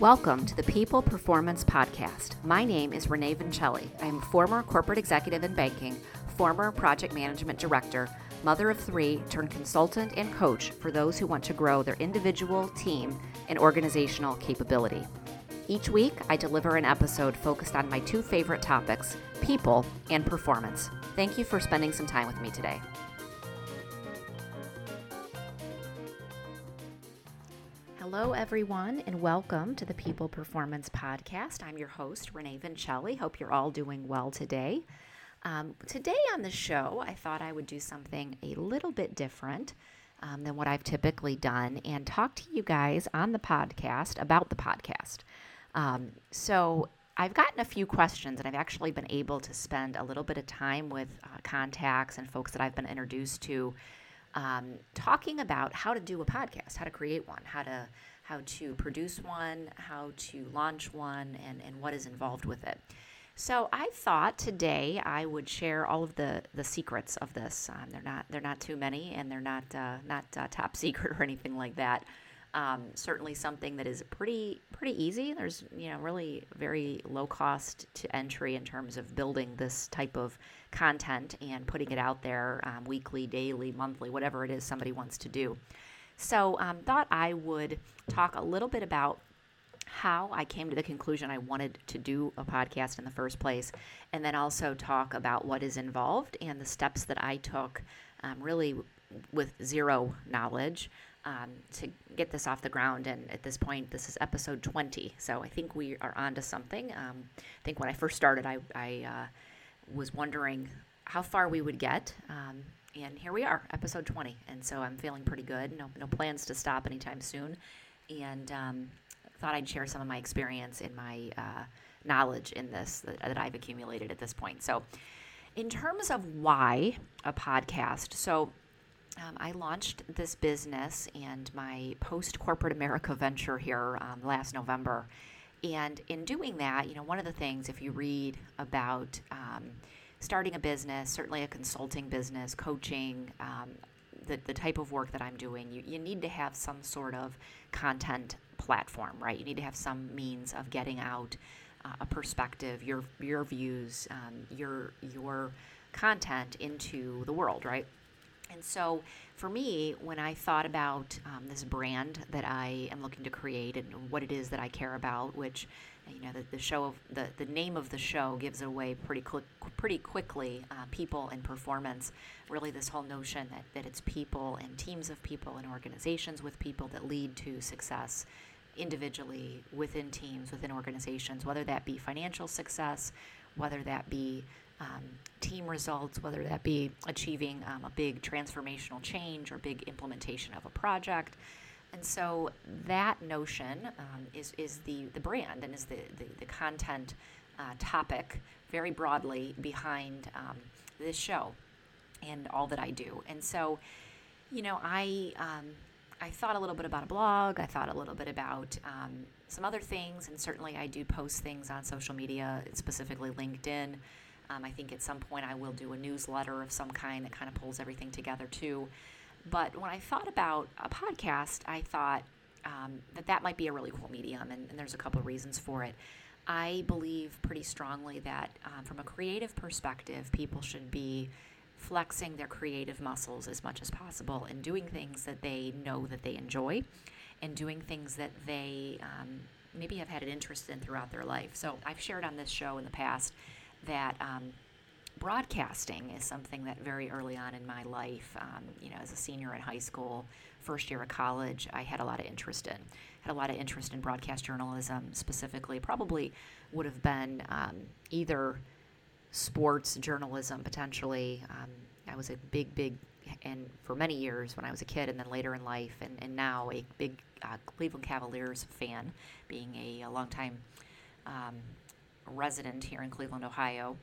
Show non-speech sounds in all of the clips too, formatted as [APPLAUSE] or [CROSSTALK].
Welcome to the People Performance Podcast. My name is Renee Vincelli. I am a former corporate executive in banking, former project management director, mother of three, turned consultant and coach for those who want to grow their individual, team, and organizational capability. Each week, I deliver an episode focused on my two favorite topics people and performance. Thank you for spending some time with me today. Hello, everyone, and welcome to the People Performance Podcast. I'm your host, Renee Vincelli. Hope you're all doing well today. Um, today on the show, I thought I would do something a little bit different um, than what I've typically done and talk to you guys on the podcast about the podcast. Um, so, I've gotten a few questions, and I've actually been able to spend a little bit of time with uh, contacts and folks that I've been introduced to um, talking about how to do a podcast, how to create one, how to how to produce one, how to launch one, and, and what is involved with it. So I thought today I would share all of the, the secrets of this. Um, they're not they're not too many, and they're not uh, not uh, top [LAUGHS] secret or anything like that. Um, certainly something that is pretty pretty easy. There's you know really very low cost to entry in terms of building this type of content and putting it out there um, weekly, daily, monthly, whatever it is somebody wants to do. So um, thought I would talk a little bit about how I came to the conclusion I wanted to do a podcast in the first place, and then also talk about what is involved and the steps that I took, um, really with zero knowledge, um, to get this off the ground. And at this point, this is episode 20. So I think we are on to something. Um, I think when I first started, I, I uh, was wondering how far we would get. Um, and here we are, episode 20. And so I'm feeling pretty good. No, no plans to stop anytime soon. And um, thought I'd share some of my experience and my uh, knowledge in this that, that I've accumulated at this point. So, in terms of why a podcast, so um, I launched this business and my post corporate America venture here um, last November. And in doing that, you know, one of the things, if you read about um, starting a business, certainly a consulting business, coaching, um, the, the type of work that I'm doing, you, you need to have some sort of content platform, right? You need to have some means of getting out uh, a perspective, your your views, um, your your content into the world, right? And so, for me, when I thought about um, this brand that I am looking to create and what it is that I care about, which you know the, the show of the, the name of the show gives it away pretty cl- pretty quickly uh, people and performance. Really this whole notion that, that it's people and teams of people and organizations with people that lead to success individually within teams within organizations whether that be financial success whether that be um, team results whether that be achieving um, a big transformational change or big implementation of a project and so that notion um, is, is the, the brand and is the, the, the content uh, topic very broadly behind um, this show and all that I do. And so, you know, I, um, I thought a little bit about a blog, I thought a little bit about um, some other things, and certainly I do post things on social media, specifically LinkedIn. Um, I think at some point I will do a newsletter of some kind that kind of pulls everything together too. But when I thought about a podcast, I thought um, that that might be a really cool medium, and, and, there's a couple of reasons for it. I believe pretty strongly that um, from a creative perspective, people should be flexing their creative muscles as much as possible and doing things that they know that they enjoy and doing things that they um, maybe have had an interest in throughout their life. So I've shared on this show in the past that um, broadcasting is something that very early on in my life, um, you know, as a senior in high school, first year of college, I had a lot of interest in. Had a lot of interest in broadcast journalism specifically. Probably would have been um, either sports journalism potentially. Um, I was a big, big, and for many years when I was a kid, and then later in life, and, and now a big uh, Cleveland Cavaliers fan, being a, a longtime um, resident here in Cleveland, Ohio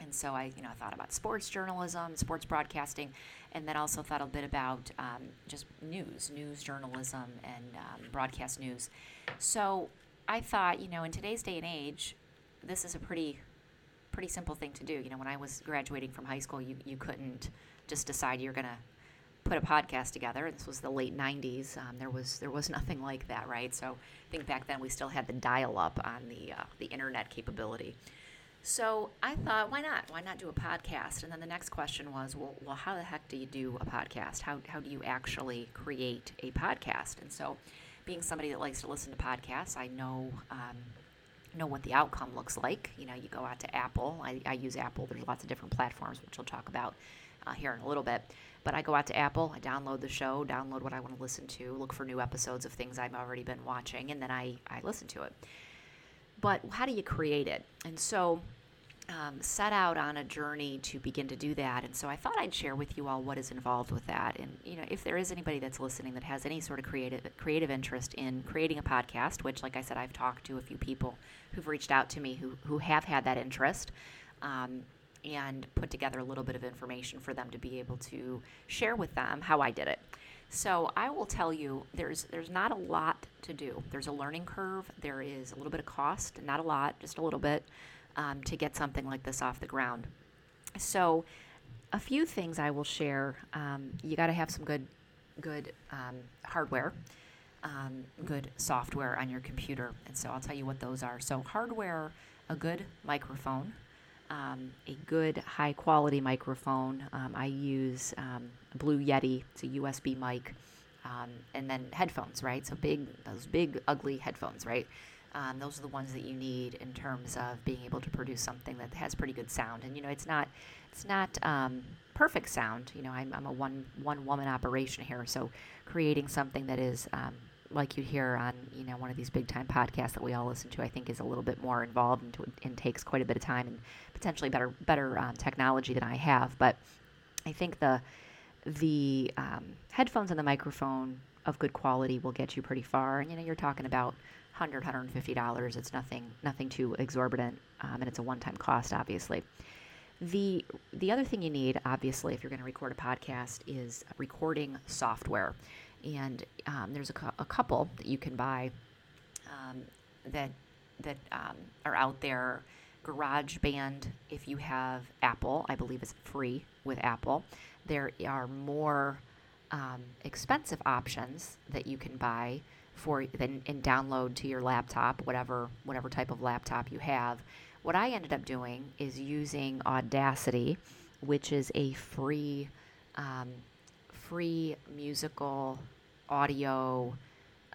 and so I, you know, thought about sports journalism, sports broadcasting, and then also thought a bit about um, just news, news journalism, and um, broadcast news. So I thought, you know, in today's day and age, this is a pretty, pretty simple thing to do. You know, when I was graduating from high school, you, you couldn't just decide you're going to put a podcast together. This was the late '90s. Um, there was there was nothing like that, right? So I think back then we still had the dial-up on the uh, the internet capability. So I thought, why not? Why not do a podcast? And then the next question was, well, well, how the heck do you do a podcast? How how do you actually create a podcast? And so, being somebody that likes to listen to podcasts, I know. Um, know what the outcome looks like. You know, you go out to Apple. I, I use Apple. There's lots of different platforms, which we'll talk about uh, here in a little bit. But I go out to Apple, I download the show, download what I want to listen to, look for new episodes of things I've already been watching, and then I, I listen to it. But how do you create it? And so um, set out on a journey to begin to do that. And so I thought I'd share with you all what is involved with that. And you know, if there is anybody that's listening that has any sort of creative creative interest in creating a podcast, which, like I said, I've talked to a few people who've reached out to me who who have had that interest. Um, and put together a little bit of information for them to be able to share with them how I did it. So I will tell you, there's there's not a lot to do. There's a learning curve. There is a little bit of cost, not a lot, just a little bit um, to get something like this off the ground. So, a few things I will share. Um, you got to have some good, good um, hardware, um, good software on your computer, and so I'll tell you what those are. So, hardware, a good microphone, um, a good high quality microphone. Um, I use Blue Yeti. It's a USB mic. and then headphones, right? So big, those big, ugly headphones, right? Um, those are the ones that you need in terms of being able to produce something that has pretty good sound. And you know, it's not it's not um, perfect sound. You know, I'm, I'm, a one one woman operation here, so creating something that is um, like you'd hear on you know one of these big time podcasts that we all listen to, I think is a little bit more involved and, and takes quite a bit of time and potentially better better um, technology than I have. But I think the the um, headphones and the microphone of good quality will get you pretty far. And you know, you're talking about 100 $150 it's nothing nothing too exorbitant um, and it's a one-time cost obviously the the other thing you need obviously if you're going to record a podcast is recording software and um, there's a, cu- a, couple that you can buy um, that that um, are out there GarageBand if you have apple i believe is free with apple there are more um, expensive options that you can buy for then and download to your laptop, whatever whatever type of laptop you have. What I ended up doing is using Audacity, which is a free um, free musical audio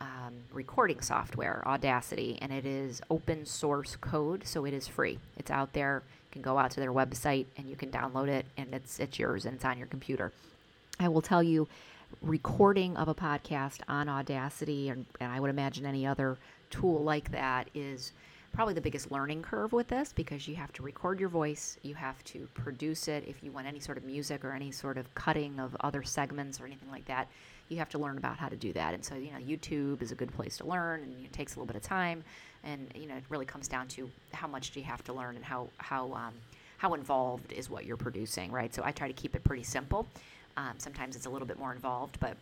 um, recording software, Audacity, and it is open source code, so it is free. It's out there. You can go out to their website and you can download it, and it's it's yours and it's on your computer. I will tell you recording of a podcast on Audacity, and, and I would imagine any other tool like that is probably the biggest learning curve with this because you have to record your voice, you have to produce it. If you want any sort of music or any sort of cutting of other segments or anything like that, you have to learn about how to do that. And so, you know, YouTube is a good place to learn, and it takes a little bit of time. And you know, it really comes down to how much do you have to learn and how how um, how involved is what you're producing, right? So I try to keep it pretty simple. Um, sometimes it's a little bit more involved, but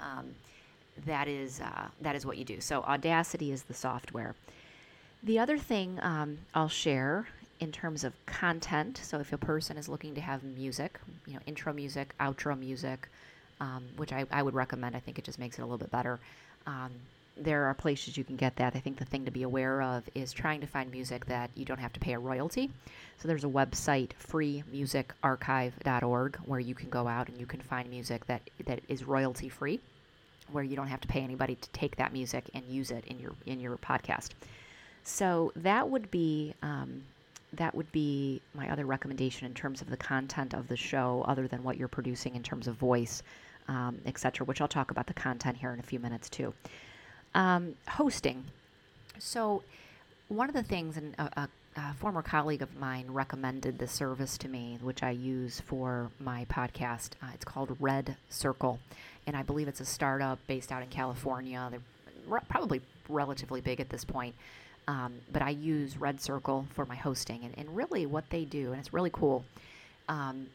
um, that is uh, that is what you do. So Audacity is the software. The other thing um, I'll share in terms of content. So if a person is looking to have music, you know, intro music, outro music, um, which I, I, would recommend. I think it just makes it a little bit better. Um, there are places you can get that. I think the thing to be aware of is trying to find music that you don't have to pay a royalty. So there's a website, freemusicarchive.org, where you can go out and you can find music that, that is royalty free, where you don't have to pay anybody to take that music and use it in your in your podcast. So that would be um, that would be my other recommendation in terms of the content of the show, other than what you're producing in terms of voice, um, etc. Which I'll talk about the content here in a few minutes too. Um, hosting. So, one of the things, and a, a, former colleague of mine recommended the service to me, which I use for my podcast. Uh, it's called Red Circle, and I believe it's a startup based out in California. They're re- probably relatively big at this point. Um, but I use Red Circle for my hosting, and, and really what they do, and it's really cool. Um,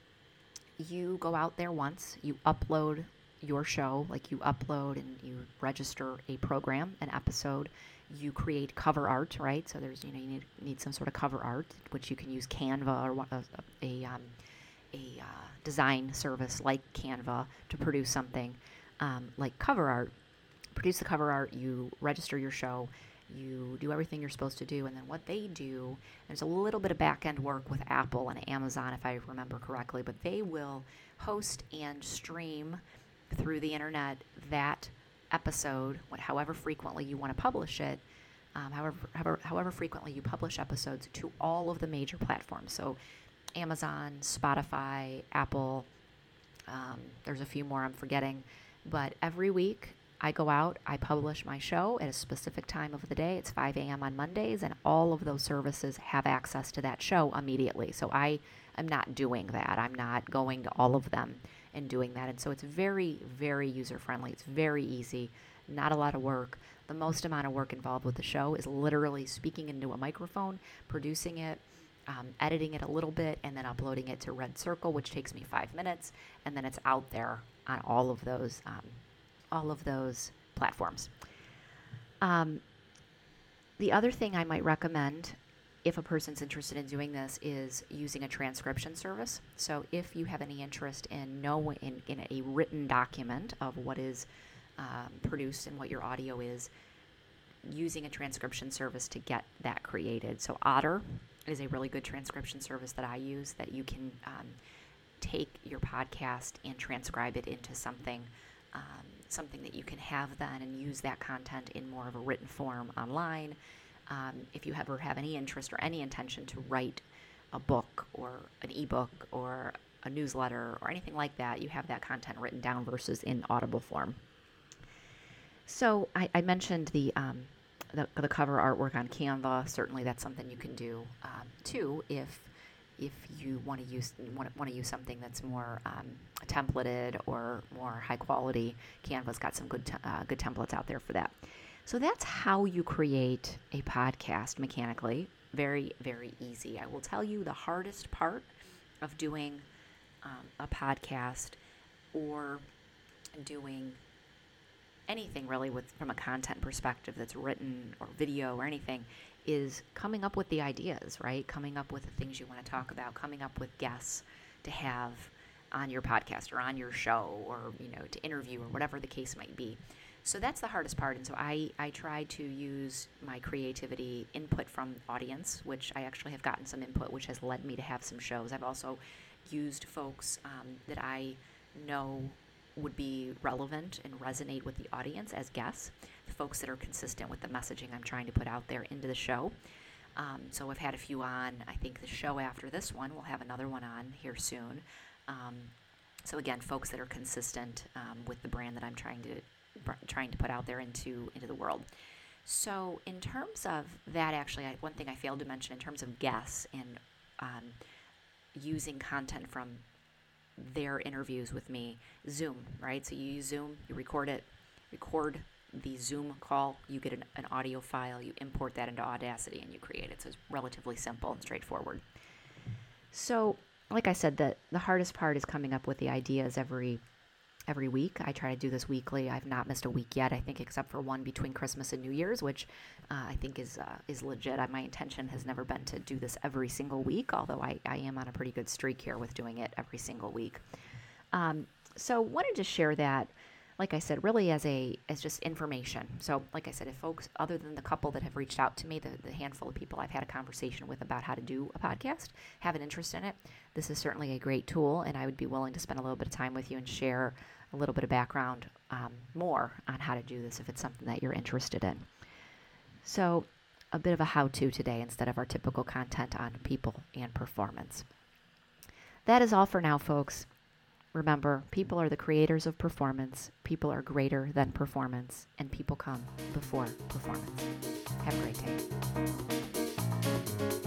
you go out there once, you upload your show, like you upload and you register a program, an episode, you create cover art, right? So there's you know you need, need some sort of cover art, which you can use Canva or a, a, a um, a uh, design service like Canva to produce something um, like cover art, produce the cover art, you register your show, you do everything you're supposed to do, and then what they do, there's a little bit of back end work with Apple and Amazon, if I remember correctly, but they will host and stream through the internet that episode, however frequently you want to publish it, um, however, however, however frequently you publish episodes to all of the major platforms. So Amazon, Spotify, Apple, um, there's a few more I'm forgetting. But every week I go out, I publish my show at a specific time of the day. It's 5 a.m. on Mondays, and all of those services have access to that show immediately. So I am not doing that. I'm not going to all of them and doing that. And so it's very, very user friendly. It's very easy, not a lot of work. The most amount of work involved with the show is literally speaking into a microphone, producing it, um, editing it a little bit, and then uploading it to Red Circle, which takes me five minutes, and then it's out there on all of those, um, all of those platforms. Um, the other thing I might recommend if a person's interested in doing this is using a transcription service. So if you have any interest in knowing in, in a written document of what is um, produced and what your audio is, using a transcription service to get that created. So Otter is a really good transcription service that I use that you can um, take your podcast and transcribe it into something. Um, something that you can have then and use that content in more of a written form online um, if you ever have any interest or any intention to write a book or an ebook or a newsletter or anything like that, you have that content written down versus in audible form. So I, I mentioned the, um, the, the cover artwork on Canva. Certainly, that's something you can do um, too if if you want to use want want to use something that's more um, templated or more high quality. Canva's got some good uh, good templates out there for that. So that's how you create a podcast mechanically. Very, very easy. I will tell you the hardest part of doing um, a podcast or doing anything really with from a content perspective that's written or video or anything is coming up with the ideas, right? Coming up with the things you want to talk about, coming up with guests to have on your podcast or on your show or, you know, to interview or whatever the case might be. So that's the hardest part. And so I, I try to use my creativity input from audience, which I actually have gotten some input, which has led me to have some shows. I've also used folks um, that I know would be relevant and resonate with the audience as guests, folks that are consistent with the messaging I'm trying to put out there into the show. Um, so I've had a few on. I think the show after this one, we'll have another one on here soon. Um, so again, folks that are consistent um, with the brand that I'm trying to trying to put out there into into the world. So, in terms of that, actually, I, one thing I failed to mention in terms of guests and um, using content from their interviews with me, Zoom, right? So you use Zoom, you record it, record the Zoom call, you get an, an audio file, you import that into Audacity, and you create it. So it's relatively simple and straightforward. So, like I said, the the hardest part is coming up with the ideas every every week. I try to do this weekly. I've not missed a week yet. I think except for one between Christmas and New Year's, which uh, I think is uh, is legit. my intention has never been to do this every single week, although I, I am on a pretty good streak here with doing it every single week. Um, so wanted to share that like I said, really as a as just information. So, like I said, if folks other than the couple that have reached out to me, the, the handful of people I've had a conversation with about how to do a podcast, have an interest in it, this is certainly a great tool, and I would be willing to spend a little bit of time with you and share a little bit of background um, more on how to do this if it's something that you're interested in. So, a bit of a how to today instead of our typical content on people and performance. That is all for now, folks. Remember, people are the creators of performance, people are greater than performance, and people come before performance. Have a great day.